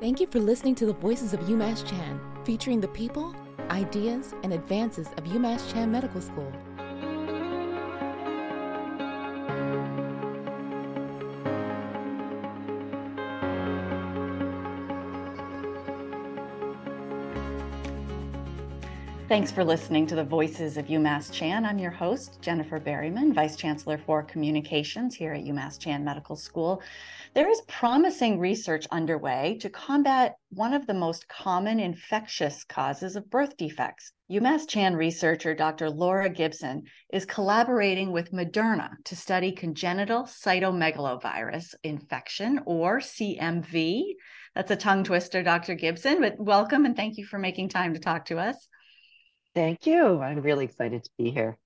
Thank you for listening to the Voices of UMass Chan, featuring the people, ideas, and advances of UMass Chan Medical School. Thanks for listening to the Voices of UMass Chan. I'm your host, Jennifer Berryman, Vice Chancellor for Communications here at UMass Chan Medical School. There is promising research underway to combat one of the most common infectious causes of birth defects. UMass Chan researcher Dr. Laura Gibson is collaborating with Moderna to study congenital cytomegalovirus infection, or CMV. That's a tongue twister, Dr. Gibson, but welcome and thank you for making time to talk to us. Thank you. I'm really excited to be here.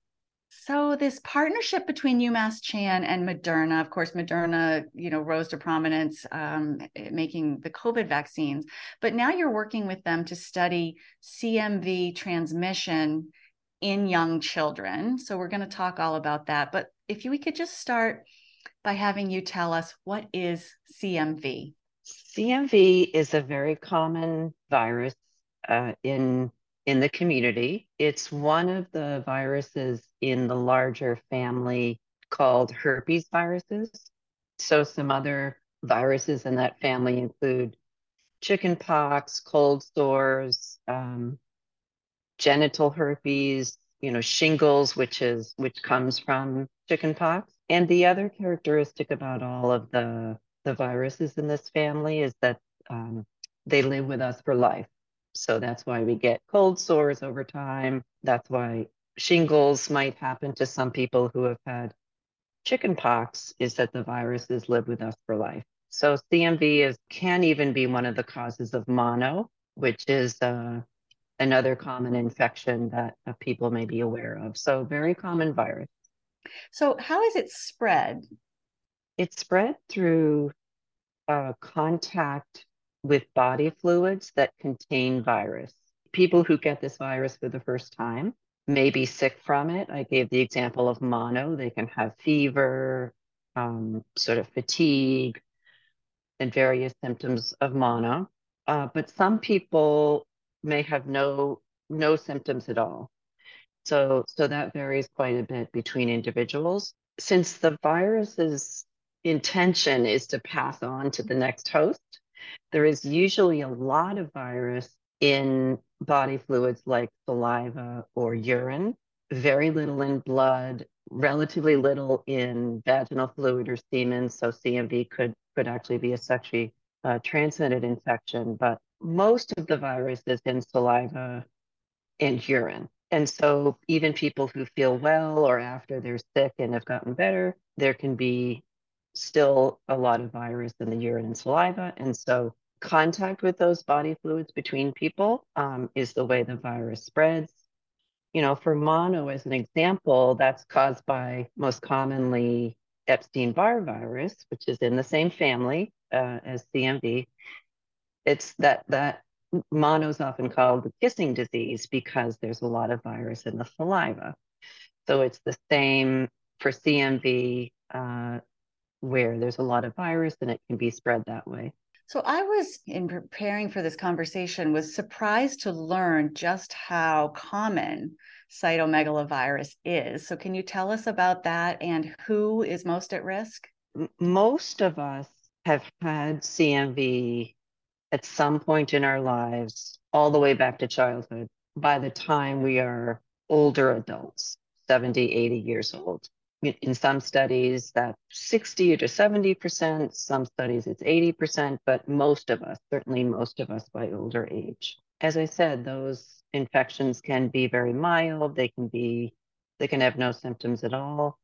So this partnership between UMass Chan and Moderna, of course, Moderna, you know, rose to prominence um, making the COVID vaccines, but now you're working with them to study CMV transmission in young children. So we're going to talk all about that. But if we could just start by having you tell us what is CMV. CMV is a very common virus uh, in in the community. It's one of the viruses in the larger family called herpes viruses. So, some other viruses in that family include chickenpox, cold sores, um, genital herpes, you know, shingles, which is which comes from chickenpox. And the other characteristic about all of the the viruses in this family is that um, they live with us for life. So that's why we get cold sores over time. That's why shingles might happen to some people who have had chickenpox is that the viruses live with us for life. So CMV is can even be one of the causes of mono, which is uh, another common infection that uh, people may be aware of. So very common virus. So how is it spread? It's spread through uh, contact with body fluids that contain virus. People who get this virus for the first time may be sick from it. I gave the example of mono. They can have fever, um, sort of fatigue, and various symptoms of mono. Uh, but some people may have no no symptoms at all. So so that varies quite a bit between individuals. Since the virus's intention is to pass on to the next host, there is usually a lot of virus in body fluids like saliva or urine, very little in blood, relatively little in vaginal fluid or semen. So CMV could, could actually be a sexually uh, transmitted infection, but most of the virus is in saliva and urine. And so even people who feel well or after they're sick and have gotten better, there can be still a lot of virus in the urine and saliva. And so contact with those body fluids between people um, is the way the virus spreads. You know, for mono, as an example, that's caused by most commonly Epstein Barr virus, which is in the same family uh, as CMV. It's that that mono is often called the kissing disease because there's a lot of virus in the saliva. So it's the same for CMV uh, where there's a lot of virus and it can be spread that way. So I was in preparing for this conversation was surprised to learn just how common cytomegalovirus is. So can you tell us about that and who is most at risk? Most of us have had CMV at some point in our lives all the way back to childhood by the time we are older adults, 70, 80 years old in some studies that's 60 to 70%, some studies it's 80%, but most of us, certainly most of us by older age. As I said, those infections can be very mild, they can be they can have no symptoms at all.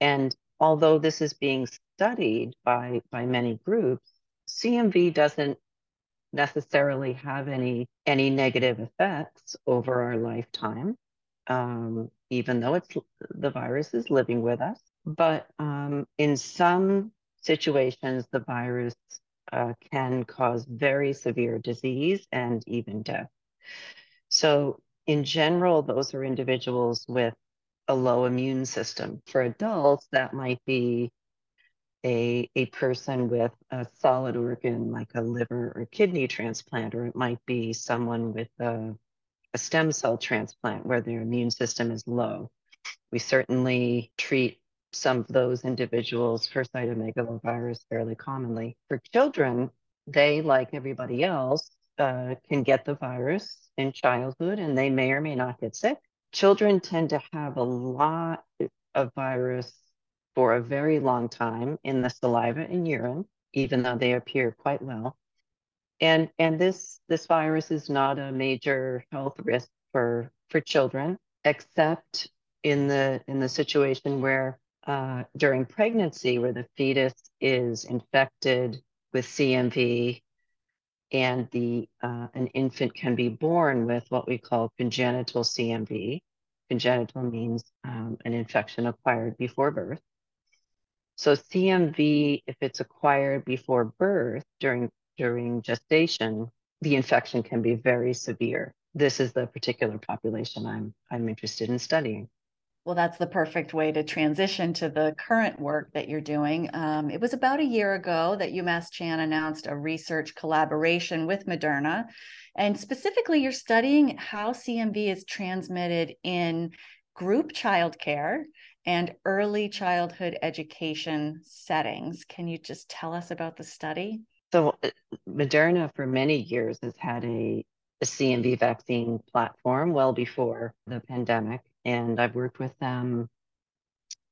And although this is being studied by by many groups, CMV doesn't necessarily have any any negative effects over our lifetime um, even though it's the virus is living with us. But um, in some situations, the virus uh, can cause very severe disease and even death. So, in general, those are individuals with a low immune system. For adults, that might be a, a person with a solid organ like a liver or kidney transplant, or it might be someone with a, a stem cell transplant where their immune system is low. We certainly treat some of those individuals for cytomegalovirus fairly commonly. For children, they, like everybody else, uh, can get the virus in childhood and they may or may not get sick. Children tend to have a lot of virus for a very long time in the saliva and urine, even though they appear quite well. And, and this, this virus is not a major health risk for, for children, except in the, in the situation where uh, during pregnancy, where the fetus is infected with CMV and the uh, an infant can be born with what we call congenital CMV. Congenital means um, an infection acquired before birth. So CMV, if it's acquired before birth during during gestation, the infection can be very severe. This is the particular population I'm I'm interested in studying. Well, that's the perfect way to transition to the current work that you're doing. Um, it was about a year ago that UMass Chan announced a research collaboration with Moderna. And specifically, you're studying how CMV is transmitted in group childcare and early childhood education settings. Can you just tell us about the study? So, uh, Moderna for many years has had a, a CMV vaccine platform well before the pandemic. And I've worked with them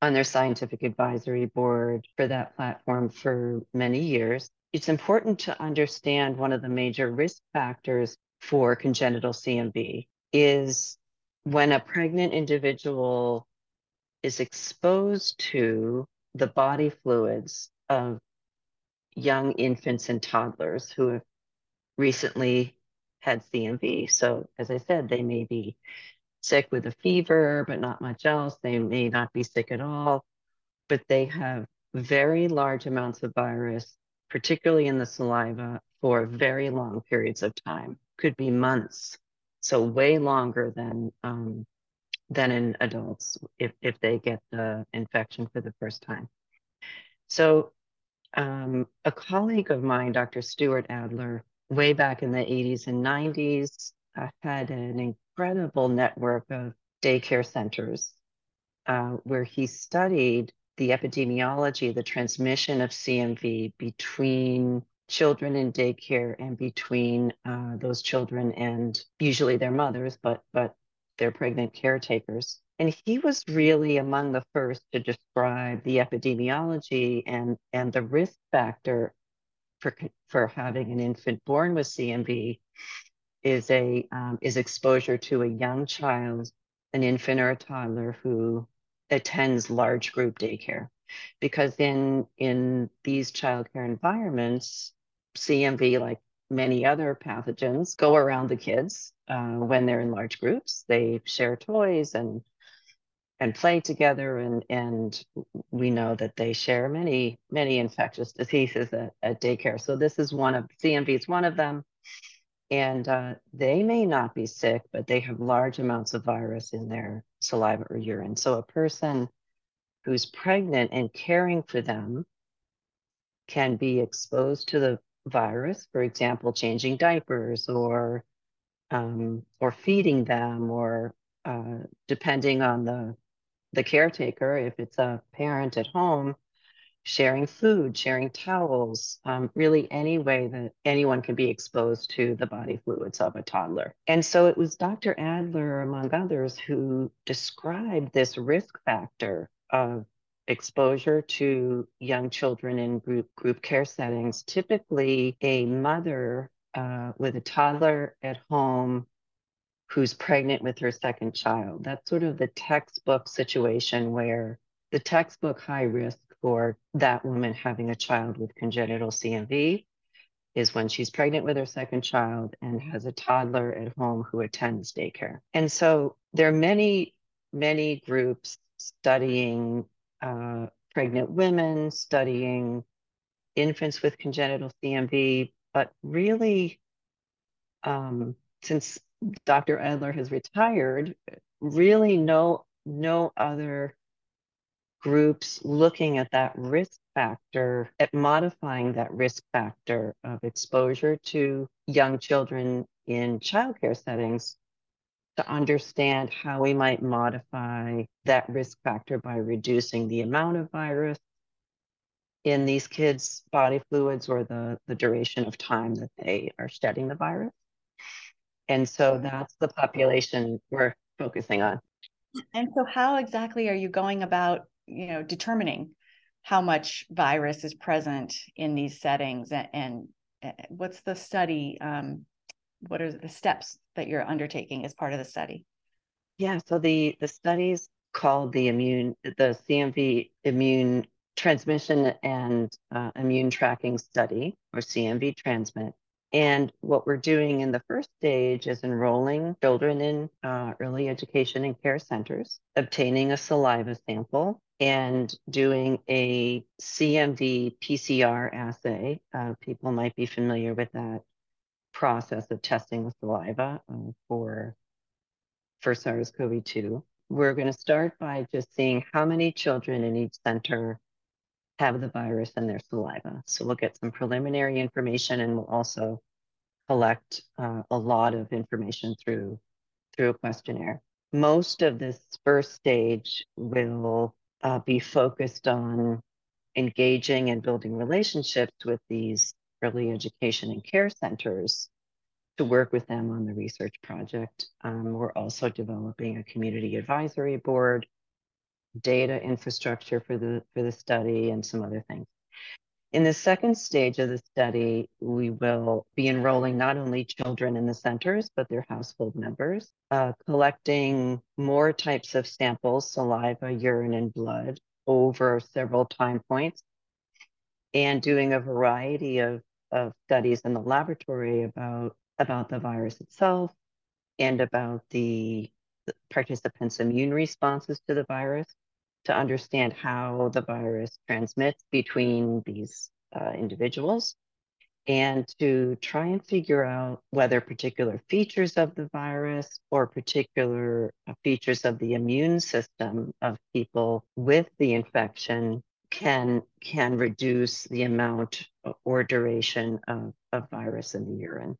on their scientific advisory board for that platform for many years. It's important to understand one of the major risk factors for congenital CMV is when a pregnant individual is exposed to the body fluids of young infants and toddlers who have recently had CMV. So, as I said, they may be sick with a fever, but not much else. They may not be sick at all, but they have very large amounts of virus, particularly in the saliva, for very long periods of time, could be months. So, way longer than um, than in adults if, if they get the infection for the first time. So, um, a colleague of mine, Dr. Stuart Adler, way back in the 80s and 90s, uh, had an incredible network of daycare centers uh, where he studied the epidemiology, the transmission of CMV between children in daycare and between uh, those children and usually their mothers, but but their pregnant caretakers. And he was really among the first to describe the epidemiology and, and the risk factor for, for having an infant born with CMV is a um, is exposure to a young child, an infant or a toddler who attends large group daycare, because in in these childcare environments, CMV, like many other pathogens, go around the kids uh, when they're in large groups. They share toys and and play together and and we know that they share many many infectious diseases at, at daycare. So this is one of cmv is one of them. And uh, they may not be sick but they have large amounts of virus in their saliva or urine. So a person who's pregnant and caring for them can be exposed to the virus for example changing diapers or um, or feeding them or uh, depending on the the caretaker if it's a parent at home sharing food sharing towels um, really any way that anyone can be exposed to the body fluids of a toddler. And so it was dr adler among others who described this risk factor of exposure to young children in group group care settings. Typically a mother uh, with a toddler at home who's pregnant with her second child. That's sort of the textbook situation where the textbook high risk for that woman having a child with congenital CMV is when she's pregnant with her second child and has a toddler at home who attends daycare. And so there are many, many groups studying uh, pregnant women, studying infants with congenital CMV, but really, um, since Dr. Adler has retired, really no no other groups looking at that risk factor, at modifying that risk factor of exposure to young children in childcare settings to understand how we might modify that risk factor by reducing the amount of virus in these kids' body fluids or the, the duration of time that they are shedding the virus. And so that's the population we're focusing on. And so how exactly are you going about, you know, determining how much virus is present in these settings and, and eh, what's the study um, what are the steps that you're undertaking as part of the study? Yeah, so the the studies called the immune the CMV immune transmission and uh, immune tracking study or CMV transmit. And what we're doing in the first stage is enrolling children in uh, early education and care centers, obtaining a saliva sample, and doing a CMV PCR assay. Uh, people might be familiar with that process of testing the saliva um, for, for SARS-CoV-2. We're going to start by just seeing how many children in each center have the virus in their saliva. So we'll get some preliminary information and we'll also collect uh, a lot of information through, through a questionnaire. Most of this first stage will uh, be focused on engaging and building relationships with these early education and care centers to work with them on the research project. Um, we're also developing a community advisory board, data infrastructure for the for the study, and some other things. In the second stage of the study, we will be enrolling not only children in the centers, but their household members, uh, collecting more types of samples, saliva, urine, and blood over several time points, and doing a variety of of studies in the laboratory about about the virus itself and about the, the participants' immune responses to the virus to understand how the virus transmits between these uh, individuals and to try and figure out whether particular features of the virus or particular uh, features of the immune system of people with the infection can can reduce the amount or duration of, of virus in the urine.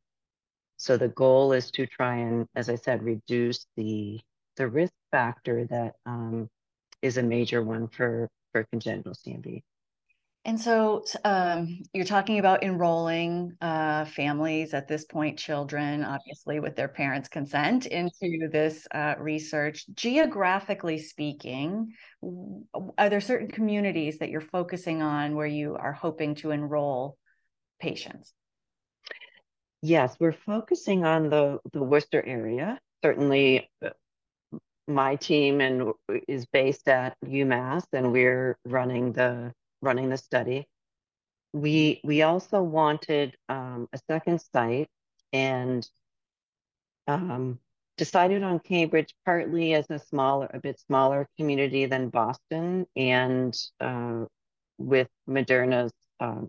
So the goal is to try and, as I said, reduce the the risk factor that um, is a major one for for congenital CMV. And so um, you're talking about enrolling uh, families at this point, children, obviously with their parents' consent, into this uh, research. Geographically speaking, are there certain communities that you're focusing on where you are hoping to enroll patients? Yes, we're focusing on the, the Worcester area. Certainly, uh, my team and is based at UMass, and we're running the running the study. We we also wanted um, a second site and um, decided on Cambridge partly as a smaller, a bit smaller community than Boston, and uh, with Moderna's um,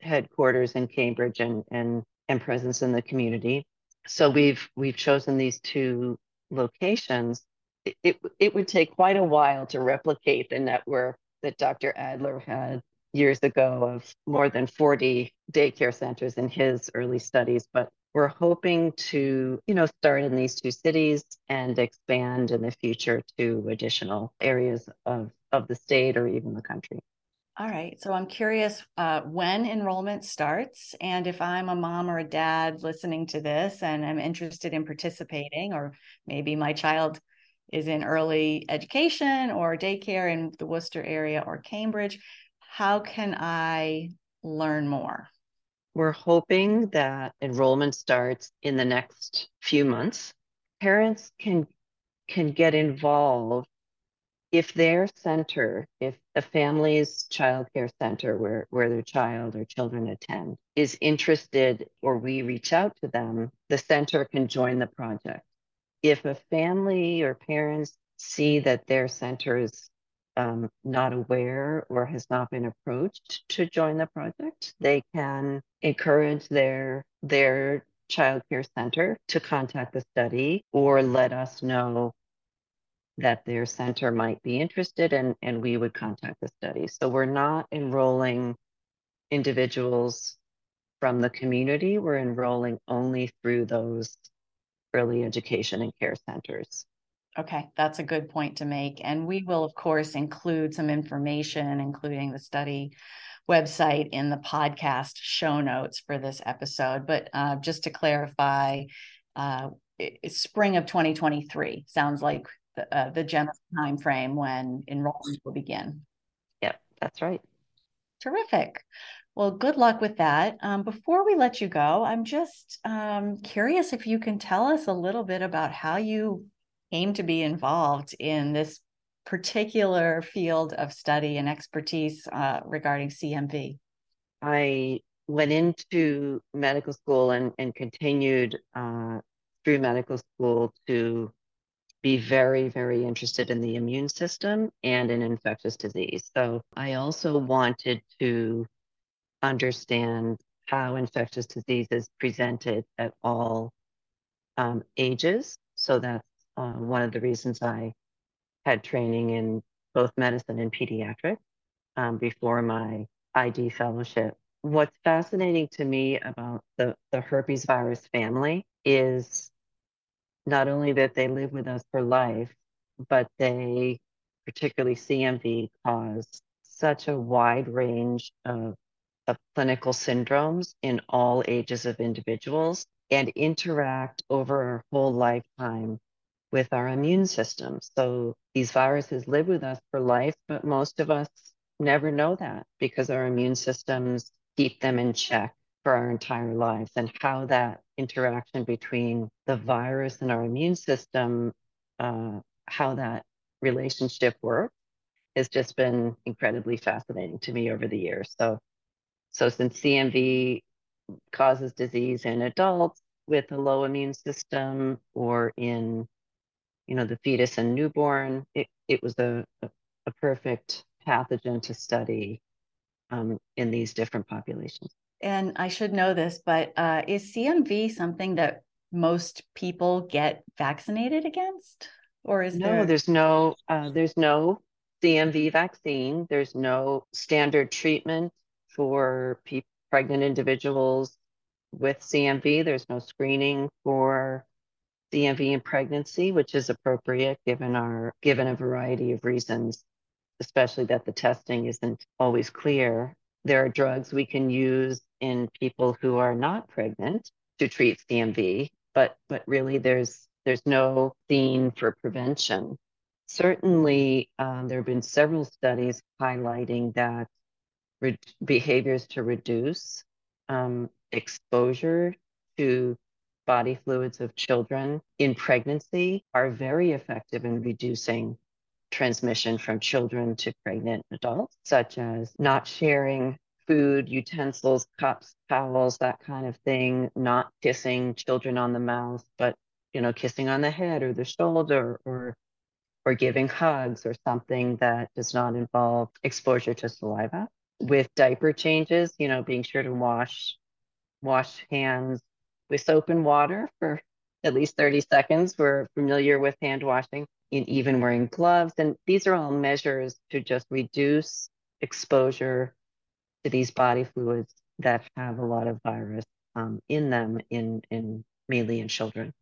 headquarters in Cambridge and and and presence in the community. So we've we've chosen these two locations. It, it, it would take quite a while to replicate the network that Dr. Adler had years ago of more than 40 daycare centers in his early studies, but we're hoping to, you know, start in these two cities and expand in the future to additional areas of, of the state or even the country. All right. So I'm curious uh, when enrollment starts, and if I'm a mom or a dad listening to this and I'm interested in participating, or maybe my child is in early education or daycare in the Worcester area or Cambridge. How can I learn more? We're hoping that enrollment starts in the next few months. Parents can can get involved if their center, if a family's child care center where, where their child or children attend is interested or we reach out to them, the center can join the project. If a family or parents see that their center is um, not aware or has not been approached to join the project, they can encourage their their child care center to contact the study or let us know that their center might be interested in, and we would contact the study. So we're not enrolling individuals from the community, we're enrolling only through those early education and care centers. Okay, that's a good point to make. And we will, of course, include some information, including the study website in the podcast show notes for this episode. But uh, just to clarify, uh, spring of 2023 sounds like the, uh, the general time frame when enrollment will begin. Yep, that's right. Terrific. Well, good luck with that. Um, before we let you go, I'm just um, curious if you can tell us a little bit about how you came to be involved in this particular field of study and expertise uh, regarding CMV. I went into medical school and, and continued uh, through medical school to be very, very interested in the immune system and in infectious disease. So I also wanted to understand how infectious disease is presented at all um, ages. So that's uh, one of the reasons I had training in both medicine and pediatrics um, before my ID fellowship. What's fascinating to me about the, the herpes virus family is not only that they live with us for life, but they, particularly CMV, cause such a wide range of, of clinical syndromes in all ages of individuals and interact over our whole lifetime with our immune system. So these viruses live with us for life, but most of us never know that because our immune systems keep them in check for our entire lives and how that interaction between the virus and our immune system, uh, how that relationship works has just been incredibly fascinating to me over the years. So, so since CMV causes disease in adults with a low immune system or in, you know, the fetus and newborn, it, it was a, a, perfect pathogen to study um, in these different populations and I should know this, but uh, is CMV something that most people get vaccinated against, or is no? There... There's no. Uh, there's no CMV vaccine. There's no standard treatment for pe- pregnant individuals with CMV. There's no screening for CMV in pregnancy, which is appropriate given our given a variety of reasons, especially that the testing isn't always clear. There are drugs we can use in people who are not pregnant to treat CMV, but but really there's there's no theme for prevention. Certainly, um, there have been several studies highlighting that re- behaviors to reduce um, exposure to body fluids of children in pregnancy are very effective in reducing transmission from children to pregnant adults, such as not sharing food, utensils, cups, towels, that kind of thing, not kissing children on the mouth, but you know, kissing on the head or the shoulder or or giving hugs or something that does not involve exposure to saliva. With diaper changes, you know, being sure to wash wash hands with soap and water for at least 30 seconds. We're familiar with hand washing and even wearing gloves. And these are all measures to just reduce exposure to these body fluids that have a lot of virus um, in them in, in mainly in children.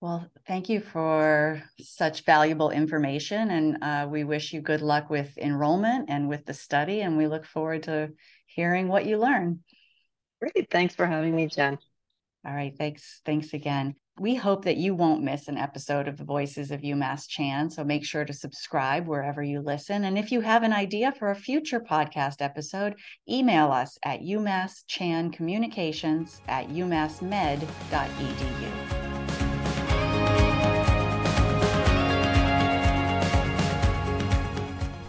Well, thank you for such valuable information. And uh, we wish you good luck with enrollment and with the study. And we look forward to hearing what you learn. Great. Thanks for having me, Jen. All right. Thanks. Thanks again. We hope that you won't miss an episode of the Voices of UMass Chan. So make sure to subscribe wherever you listen. And if you have an idea for a future podcast episode, email us at umasschancommunications at umassmed.edu.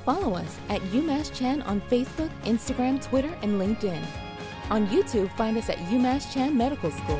Follow us at UMass Chan on Facebook, Instagram, Twitter, and LinkedIn. On YouTube, find us at UMass Chan Medical School.